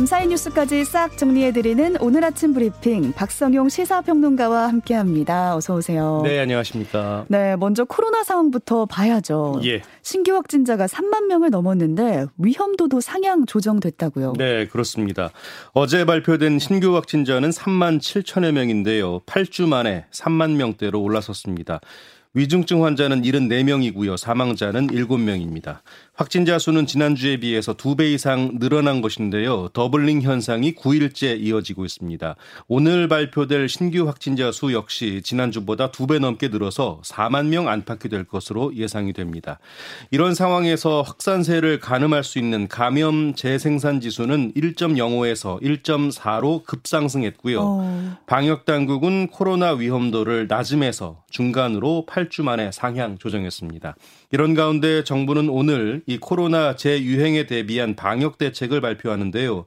밤사이 뉴스까지 싹 정리해드리는 오늘 아침 브리핑 박성용 시사평론가와 함께합니다. 어서 오세요. 네, 안녕하십니까. 네, 먼저 코로나 상황부터 봐야죠. 예. 신규 확진자가 3만 명을 넘었는데 위험도도 상향 조정됐다고요. 네, 그렇습니다. 어제 발표된 신규 확진자는 3만 7천여 명인데요. 8주 만에 3만 명대로 올라섰습니다. 위중증 환자는 74명이고요. 사망자는 7명입니다. 확진자 수는 지난주에 비해서 2배 이상 늘어난 것인데요. 더블링 현상이 9일째 이어지고 있습니다. 오늘 발표될 신규 확진자 수 역시 지난주보다 2배 넘게 늘어서 4만 명 안팎이 될 것으로 예상이 됩니다. 이런 상황에서 확산세를 가늠할 수 있는 감염 재생산 지수는 1.05에서 1.4로 급상승했고요. 어. 방역 당국은 코로나 위험도를 낮음에서 중간으로 8주 만에 상향 조정했습니다. 이런 가운데 정부는 오늘 이 코로나 재유행에 대비한 방역 대책을 발표하는데요.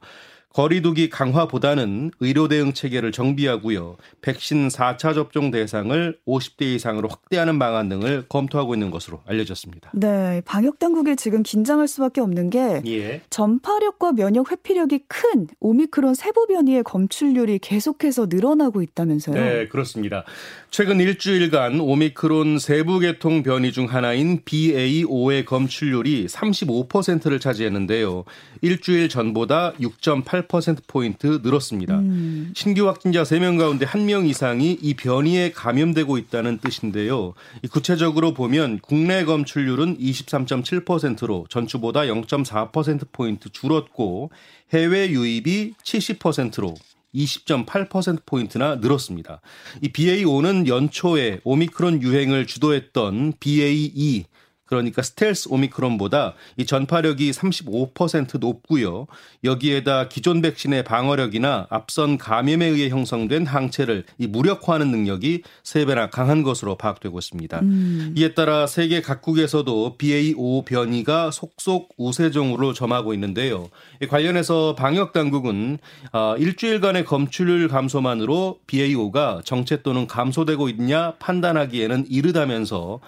거리두기 강화보다는 의료 대응 체계를 정비하고요. 백신 4차 접종 대상을 50대 이상으로 확대하는 방안 등을 검토하고 있는 것으로 알려졌습니다. 네, 방역 당국이 지금 긴장할 수밖에 없는 게 예. 전파력과 면역 회피력이 큰 오미크론 세부 변이의 검출률이 계속해서 늘어나고 있다면서요? 네, 그렇습니다. 최근 일주일간 오미크론 세부 계통 변이 중 하나인 BA5의 검출률이 35%를 차지했는데요. 일주일 전보다 6.8 8%포인트 늘었습니다. 음. 신규 확진자 3명 가운데 1명 이상이 이 변이에 감염되고 있다는 뜻인데요. 구체적으로 보면 국내 검출률은 23.7%로 전주보다 0.4%포인트 줄었고 해외 유입이 70%로 20.8%포인트나 늘었습니다. 이 BA5는 연초에 오미크론 유행을 주도했던 BA2 그러니까 스텔스 오미크론보다 이 전파력이 35% 높고요. 여기에다 기존 백신의 방어력이나 앞선 감염에 의해 형성된 항체를 이 무력화하는 능력이 3배나 강한 것으로 파악되고 있습니다. 음. 이에 따라 세계 각국에서도 BA5 변이가 속속 우세종으로 점하고 있는데요. 관련해서 방역 당국은 어, 일주일간의 검출률 감소만으로 BA5가 정체 또는 감소되고 있냐 판단하기에는 이르다면서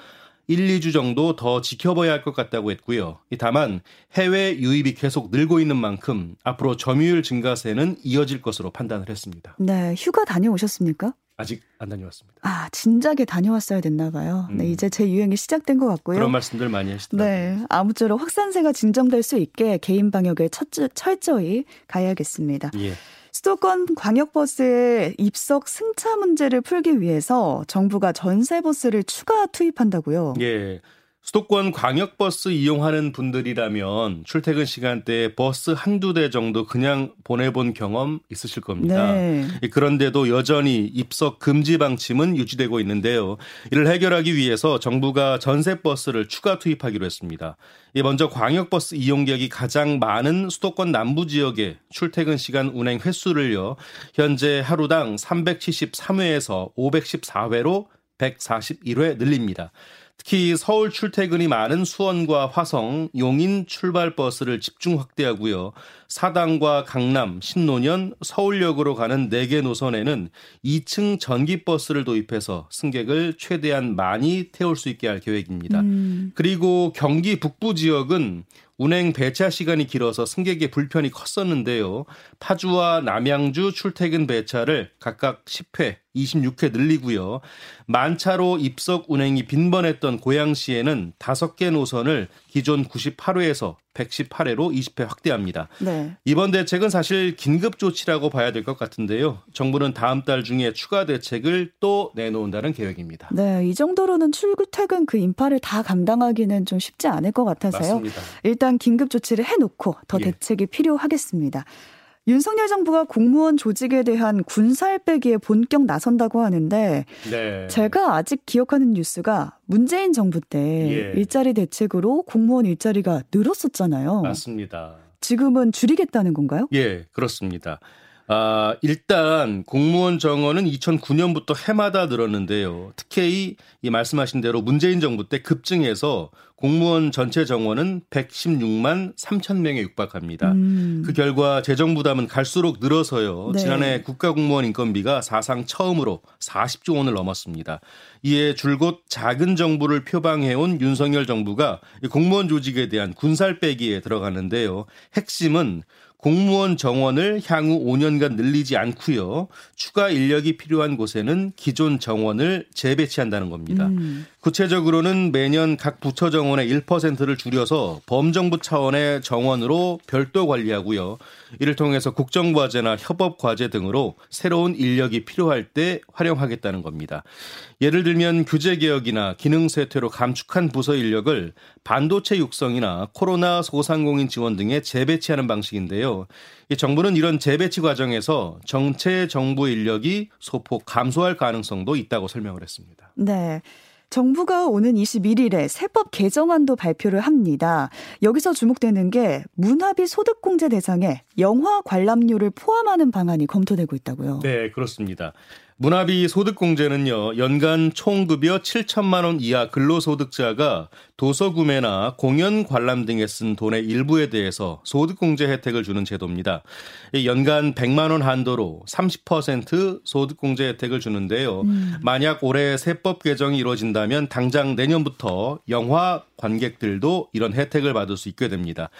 1, 2주 정도 더 지켜봐야 할 것 같다고 했고요. 다만 해외 유입이 계속 늘고 있는 만큼 앞으로 점유율 증가세는 이어질 것으로 판단을 했습니다. 네, 휴가 다녀오셨습니까? 아직 안 다녀왔습니다. 아, 진작에 다녀왔어야 됐나 봐요. 네, 음. 네, 이제 제 유행이 시작된 것 같고요. 그런 말씀들 많이 하시더라고요. 네, 아무쪼록 확산세가 진정될 수 있게 개인 방역에 철저히 가야겠습니다. 예. 수도권 광역버스의 입석 승차 문제를 풀기 위해서 정부가 전세버스를 추가 투입한다고요? 예. 수도권 광역버스 이용하는 분들이라면 출퇴근 시간대에 버스 한두 대 정도 그냥 보내본 경험 있으실 겁니다. 네. 그런데도 여전히 입석 금지 방침은 유지되고 있는데요. 이를 해결하기 위해서 정부가 전세버스를 추가 투입하기로 했습니다. 먼저 광역버스 이용객이 가장 많은 수도권 남부 지역의 출퇴근 시간 운행 횟수를요. 현재 하루당 373회에서 514회로 141회 늘립니다. 특히 서울 출퇴근이 많은 수원과 화성, 용인 출발 버스를 집중 확대하고요. 사당과 강남, 신논현, 서울역으로 가는 4개 노선에는 2층 전기버스를 도입해서 승객을 최대한 많이 태울 수 있게 할 계획입니다. 음. 그리고 경기 북부 지역은 운행 배차 시간이 길어서 승객의 불편이 컸었는데요. 파주와 남양주 출퇴근 배차를 각각 10회, 26회 늘리고요. 만차로 입석 운행이 빈번했던 고양시에는 5개 노선을 기존 98회에서 118회로 20회 확대합니다. 네. 이번 대책은 사실 긴급 조치라고 봐야 될 것 같은데요. 정부는 다음 달 중에 추가 대책을 또 내놓는다는 계획입니다. 네, 이 정도로는 출퇴근 그 인파를 다 감당하기는 좀 쉽지 않을 것 같아서요. 맞습니다. 일단 긴급 조치를 해놓고 더 예. 대책이 필요하겠습니다. 윤석열 정부가 공무원 조직에 대한 군살 빼기에 본격 나선다고 하는데 네. 제가 아직 기억하는 뉴스가 문재인 정부 때 예. 일자리 대책으로 공무원 일자리가 늘었었잖아요. 맞습니다. 지금은 줄이겠다는 건가요? 예, 그렇습니다. 아, 일단 공무원 정원은 2009년부터 해마다 늘었는데요. 특히 이 말씀하신 대로 문재인 정부 때 급증해서 공무원 전체 정원은 116만 3천 명에 육박합니다. 음. 그 결과 재정 부담은 갈수록 늘어서요. 네. 지난해 국가공무원 인건비가 사상 처음으로 40조 원을 넘었습니다. 이에 줄곧 작은 정부를 표방해온 윤석열 정부가 공무원 조직에 대한 군살 빼기에 들어가는데요. 핵심은 공무원 정원을 향후 5년간 늘리지 않고요. 추가 인력이 필요한 곳에는 기존 정원을 재배치한다는 겁니다. 음. 구체적으로는 매년 각 부처 정원의 1%를 줄여서 범정부 차원의 정원으로 별도 관리하고요. 이를 통해서 국정과제나 협업과제 등으로 새로운 인력이 필요할 때 활용하겠다는 겁니다. 예를 들면 규제개혁이나 기능쇠퇴로 감축한 부서 인력을 반도체 육성이나 코로나 소상공인 지원 등에 재배치하는 방식인데요. 정부는 이런 재배치 과정에서 정체 정부 인력이 소폭 감소할 가능성도 있다고 설명을 했습니다. 네. 정부가 오는 21일에 세법 개정안도 발표를 합니다. 여기서 주목되는 게 문화비 소득공제 대상에 영화 관람료를 포함하는 방안이 검토되고 있다고요. 네, 그렇습니다. 문화비 소득공제는요, 연간 총급여 7천만 원 이하 근로소득자가 도서 구매나 공연 관람 등에 쓴 돈의 일부에 대해서 소득공제 혜택을 주는 제도입니다. 연간 100만 원 한도로 30% 소득공제 혜택을 주는데요. 음. 만약 올해 세법 개정이 이루어진다면 당장 내년부터 영화 관객들도 이런 혜택을 받을 수 있게 됩니다.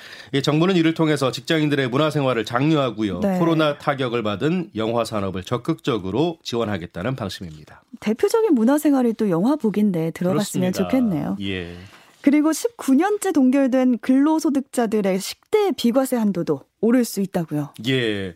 정부는 이를 통해서 직장인들의 문화생활을 장려하고요. 네. 코로나 타격을 받은 영화 산업을 적극적으로 지원 하겠다는 방침입니다. 대표적인 문화생활이 또 영화 보기인데 들어갔으면 그렇습니다. 좋겠네요. 예. 그리고 19년째 동결된 근로소득자들의 식대 비과세 한도도 오를 수 있다고요. 예.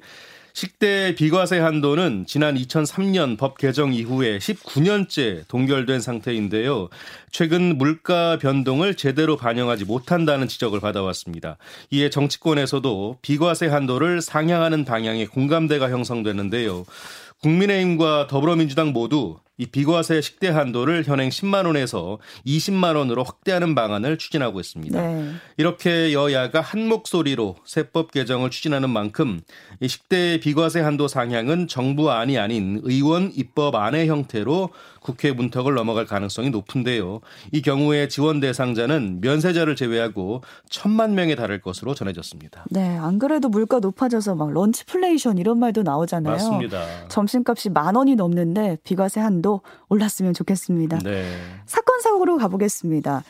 식대 비과세 한도는 지난 2003년 법 개정 이후에 19년째 동결된 상태인데요. 최근 물가 변동을 제대로 반영하지 못한다는 지적을 받아왔습니다. 이에 정치권에서도 비과세 한도를 상향하는 방향의 공감대가 형성되는데요. 국민의힘과 더불어민주당 모두 이 비과세 식대 한도를 현행 10만 원에서 20만 원으로 확대하는 방안을 추진하고 있습니다. 네. 이렇게 여야가 한 목소리로 세법 개정을 추진하는 만큼 이 식대 비과세 한도 상향은 정부안이 아닌 의원 입법안의 형태로 국회 문턱을 넘어갈 가능성이 높은데요. 이 경우에 지원 대상자는 면세자를 제외하고 천만 명에 달할 것으로 전해졌습니다. 네, 안 그래도 물가 높아져서 막 런치플레이션 이런 말도 나오잖아요. 맞습니다. 점심값이 만 원이 넘는데 비과세 한도 올랐으면 좋겠습니다. 네. 사건 사고로 가보겠습니다.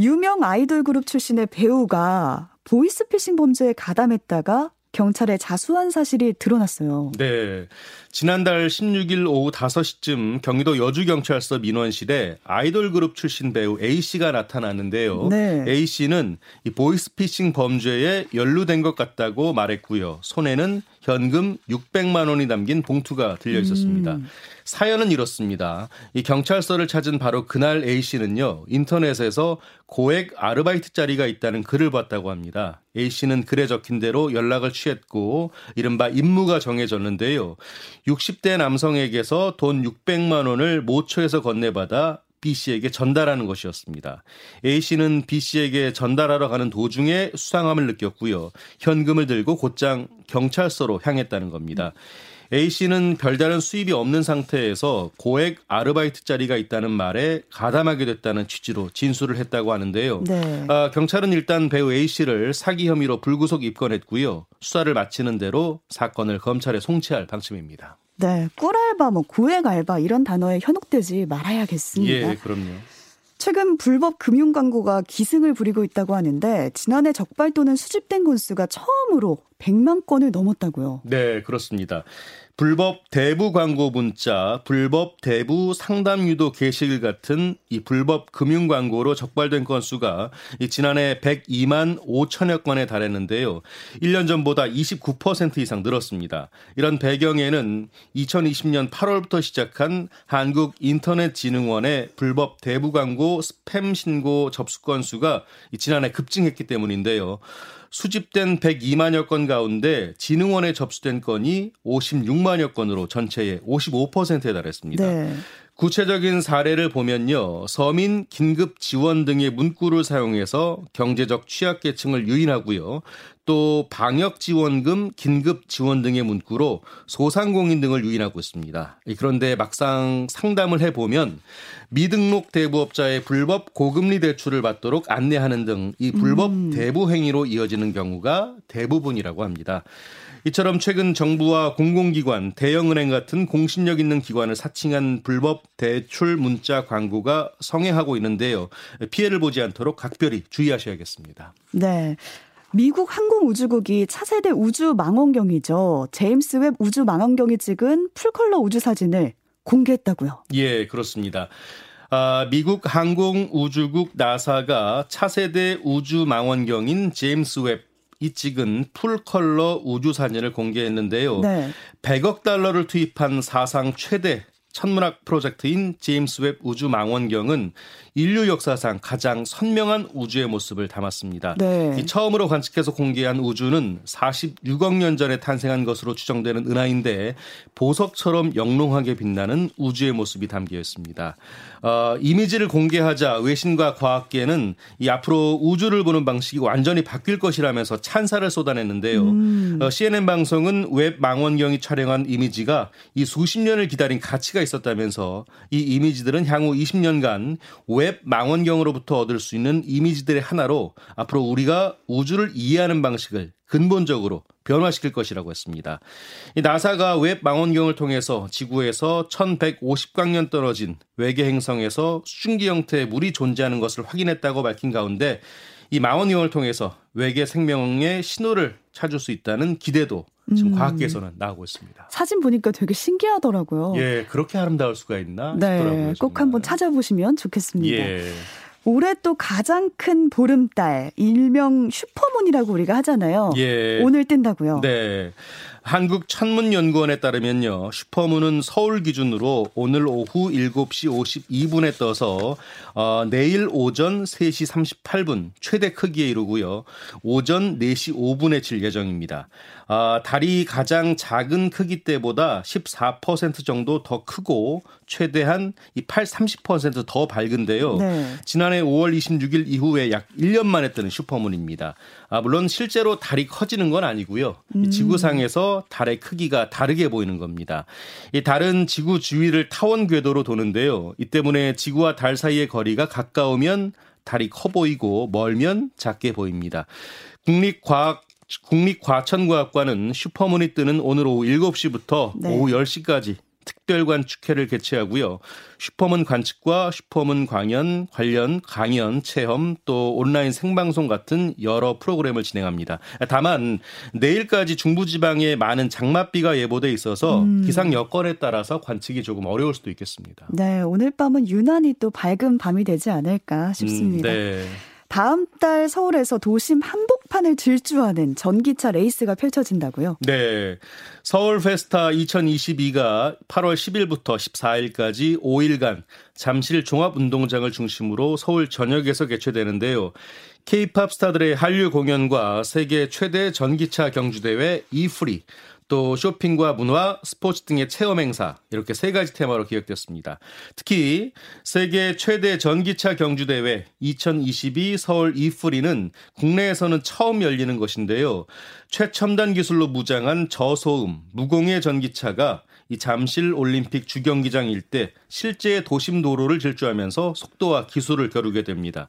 유명 아이돌 그룹 출신의 배우가 보이스피싱 범죄에 가담했다가 경찰에 자수한 사실이 드러났어요. 네. 지난달 16일 오후 5시쯤 경기도 여주경찰서 민원실에 아이돌 그룹 출신 배우 A씨가 나타났는데요. 네. A씨는 이 보이스피싱 범죄에 연루된 것 같다고 말했고요. 손에는 현금 600만 원이 담긴 봉투가 들려 있었습니다. 음. 사연은 이렇습니다. 이 경찰서를 찾은 바로 그날 A 씨는요 인터넷에서 고액 아르바이트 자리가 있다는 글을 봤다고 합니다. A 씨는 글에 적힌 대로 연락을 취했고 이른바 임무가 정해졌는데요. 60대 남성에게서 돈 600만 원을 모처에서 건네받아 B 씨에게 전달하는 것이었습니다. A 씨는 B 씨에게 전달하러 가는 도중에 수상함을 느꼈고요. 현금을 들고 곧장 경찰서로 향했다는 겁니다. A 씨는 별다른 수입이 없는 상태에서 고액 아르바이트 자리가 있다는 말에 가담하게 됐다는 취지로 진술을 했다고 하는데요. 네. 아, 경찰은 일단 배우 A 씨를 사기 혐의로 불구속 입건했고요. 수사를 마치는 대로 사건을 검찰에 송치할 방침입니다. 네, 꿀알바, 뭐 고액 알바 이런 단어에 현혹되지 말아야겠습니다. 예, 그럼요. 최근 불법 금융 광고가 기승을 부리고 있다고 하는데 지난해 적발 또는 수집된 건수가 처음으로 100만 건을 넘었다고요. 네, 그렇습니다. 불법 대부 광고 문자, 불법 대부 상담 유도 게시글 같은 이 불법 금융 광고로 적발된 건수가 지난해 102만 5천여 건에 달했는데요. 1년 전보다 29% 이상 늘었습니다. 이런 배경에는 2020년 8월부터 시작한 한국 인터넷 진흥원의 불법 대부 광고 스팸 신고 접수 건수가 지난해 급증했기 때문인데요. 수집된 102만여 건 가운데 진흥원에 접수된 건이 56만여 건으로 전체의 55%에 달했습니다. 네. 구체적인 사례를 보면요. 서민 긴급 지원 등의 문구를 사용해서 경제적 취약계층을 유인하고요. 또 방역 지원금, 긴급 지원 등의 문구로 소상공인 등을 유인하고 있습니다. 그런데 막상 상담을 해 보면 미등록 대부업자의 불법 고금리 대출을 받도록 안내하는 등 이 불법 음. 대부 행위로 이어지는 경우가 대부분이라고 합니다. 이처럼 최근 정부와 공공기관, 대형은행 같은 공신력 있는 기관을 사칭한 불법 대출 문자 광고가 성행하고 있는데요. 피해를 보지 않도록 각별히 주의하셔야겠습니다. 네. 미국 항공우주국이 차세대 우주 망원경이죠. 제임스 웹 우주 망원경이 찍은 풀컬러 우주 사진을 공개했다고요. 예, 그렇습니다. 아, 미국 항공우주국 나사가 차세대 우주 망원경인 제임스 웹 이 찍은 풀컬러 우주 사진을 공개했는데요. 네. 100억 달러를 투입한 사상 최대 천문학 프로젝트인 제임스 웹 우주 망원경은 인류 역사상 가장 선명한 우주의 모습을 담았습니다. 네. 처음으로 관측해서 공개한 우주는 46억 년 전에 탄생한 것으로 추정되는 은하인데 보석처럼 영롱하게 빛나는 우주의 모습이 담겨 있습니다. 어, 이미지를 공개하자 외신과 과학계는 이 앞으로 우주를 보는 방식이 완전히 바뀔 것이라면서 찬사를 쏟아냈는데요. 음. 어, CNN 방송은 웹 망원경이 촬영한 이미지가 이 수십 년을 기다린 가치가 있었다면서 이 이미지들은 향후 20년간 웹 망원경으로부터 얻을 수 있는 이미지들의 하나로 앞으로 우리가 우주를 이해하는 방식을 근본적으로 변화시킬 것이라고 했습니다. 이 나사가 웹 망원경을 통해서 지구에서 1150광년 떨어진 외계 행성에서 수증기 형태의 물이 존재하는 것을 확인했다고 밝힌 가운데 이 망원경을 통해서 외계 생명의 신호를 찾을 수 있다는 기대도 지금 음. 과학계에서는 나오고 있습니다. 사진 보니까 되게 신기하더라고요. 예, 그렇게 아름다울 수가 있나 네, 싶더라고요. 꼭 한번 찾아보시면 좋겠습니다. 예. 올해 또 가장 큰 보름달 일명 슈퍼문이라고 우리가 하잖아요. 예. 오늘 뜬다고요. 네. 한국천문연구원에 따르면요. 슈퍼문은 서울 기준으로 오늘 오후 7시 52분에 떠서 어, 내일 오전 3시 38분 최대 크기에 이르고요. 오전 4시 5분에 질 예정입니다. 아, 달이 가장 작은 크기 때보다 14% 정도 더 크고 최대한 이8 30%더 밝은데요. 네. 지난해 5월 26일 이후에 약 1년 만에 뜨는 슈퍼문입니다. 아, 물론 실제로 달이 커지는 건 아니고요. 음. 지구상에서 달의 크기가 다르게 보이는 겁니다. 이 달은 지구 주위를 타원 궤도로 도는데요. 이 때문에 지구와 달 사이의 거리가 가까우면 달이 커 보이고 멀면 작게 보입니다. 국립과학 국립과천과학관은 슈퍼문이 뜨는 오늘 오후 7시부터 네. 오후 10시까지 특별관 축회를 개최하고요. 슈퍼문 관측과 슈퍼문 광연 관련 강연, 체험 또 온라인 생방송 같은 여러 프로그램을 진행합니다. 다만 내일까지 중부지방에 많은 장맛비가 예보돼 있어서 음. 기상 여건에 따라서 관측이 조금 어려울 수도 있겠습니다. 네, 오늘 밤은 유난히 또 밝은 밤이 되지 않을까 싶습니다. 음, 네. 다음 달 서울에서 도심 한복판을 질주하는 전기차 레이스가 펼쳐진다고요? 네. 서울 페스타 2022가 8월 10일부터 14일까지 5일간 잠실 종합운동장을 중심으로 서울 전역에서 개최되는데요. K-팝 스타들의 한류 공연과 세계 최대 전기차 경주대회 이프리 또 쇼핑과 문화, 스포츠 등의 체험 행사 이렇게 세 가지 테마로 기획됐습니다. 특히 세계 최대 전기차 경주 대회 2022 서울 이프리는 국내에서는 처음 열리는 것인데요. 최첨단 기술로 무장한 저소음, 무공해 전기차가 이 잠실 올림픽 주경기장 일대 실제 도심 도로를 질주하면서 속도와 기술을 겨루게 됩니다.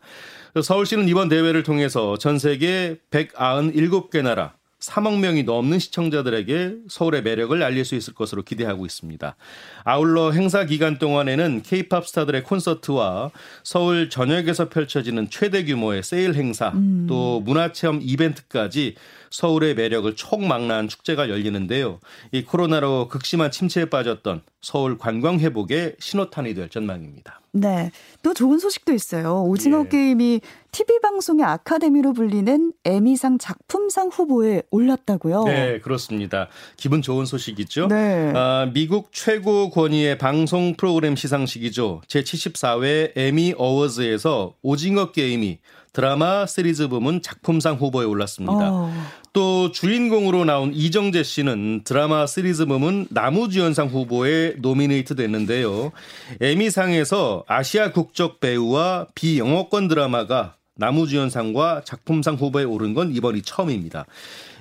서울시는 이번 대회를 통해서 전 세계 197개 나라 3억 명이 넘는 시청자들에게 서울의 매력을 알릴 수 있을 것으로 기대하고 있습니다. 아울러 행사 기간 동안에는 케이팝 스타들의 콘서트와 서울 전역에서 펼쳐지는 최대 규모의 세일 행사, 음. 또 문화체험 이벤트까지 서울의 매력을 총망라한 축제가 열리는데요. 이 코로나로 극심한 침체에 빠졌던 서울 관광 회복의 신호탄이 될 전망입니다. 네. 또 좋은 소식도 있어요. 오징어 예. 게임이 TV 방송의 아카데미로 불리는 에미상 작품상 후보에 올랐다고요? 네, 그렇습니다. 기분 좋은 소식이죠. 네. 아, 미국 최고 권위의 방송 프로그램 시상식이죠. 제74회 에미 어워즈에서 오징어 게임이 드라마 시리즈 부문 작품상 후보에 올랐습니다. 어. 또 주인공으로 나온 이정재 씨는 드라마 시리즈 부문 나무주연상 후보에 노미네이트 됐는데요. 에미상에서 아시아 국적 배우와 비영어권 드라마가 나무주연상과 작품상 후보에 오른 건 이번이 처음입니다.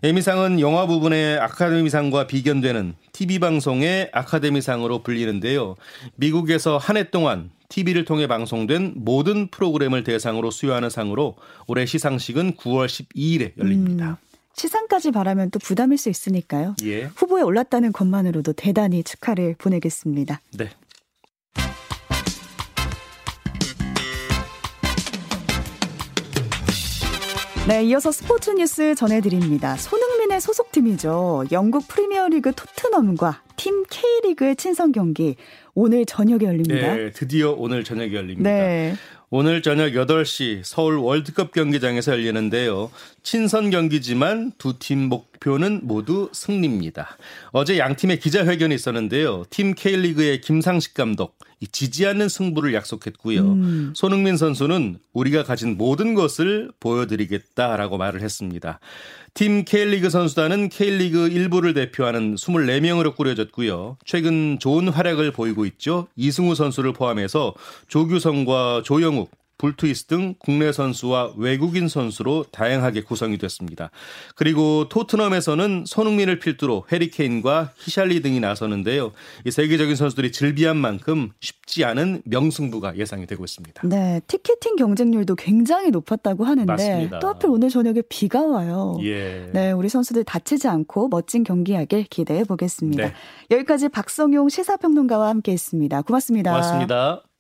에미상은 영화 부분의 아카데미상과 비견되는 TV방송의 아카데미상으로 불리는데요. 미국에서 한 해 동안 TV를 통해 방송된 모든 프로그램을 대상으로 수여하는 상으로 올해 시상식은 9월 12일에 열립니다. 음, 시상까지 바라면 또 부담일 수 있으니까요. 예. 후보에 올랐다는 것만으로도 대단히 축하를 보내겠습니다. 네. 네, 이어서 스포츠 뉴스 전해드립니다. 손흥민의 소속팀이죠. 영국 프리미어리그 토트넘과 팀 K리그의 친선 경기 오늘 저녁에 열립니다. 네, 드디어 오늘 저녁에 열립니다. 네. 오늘 저녁 8시 서울 월드컵 경기장에서 열리는데요. 친선 경기지만 두 팀 목표는 모두 승리입니다. 어제 양 팀의 기자회견이 있었는데요. 팀 K리그의 김상식 감독 지지 않는 승부를 약속했고요. 음. 손흥민 선수는 우리가 가진 모든 것을 보여드리겠다라고 말을 했습니다. 팀 K리그 선수단은 K리그 1부를 대표하는 24명으로 꾸려졌고요. 최근 좋은 활약을 보이고 있죠. 이승우 선수를 포함해서 조규성과 조영욱, 불투이스 등 국내 선수와 외국인 선수로 다양하게 구성이 됐습니다. 그리고 토트넘에서는 손흥민을 필두로 해리케인과 히샬리 등이 나서는데요. 이 세계적인 선수들이 즐비한 만큼 쉽지 않은 명승부가 예상이 되고 있습니다. 네, 티켓팅 경쟁률도 굉장히 높았다고 하는데 맞습니다. 또 하필 오늘 저녁에 비가 와요. 예. 네, 우리 선수들 다치지 않고 멋진 경기하길 기대해 보겠습니다. 네. 여기까지 박성용 시사평론가와 함께했습니다. 고맙습니다. 고맙습니다.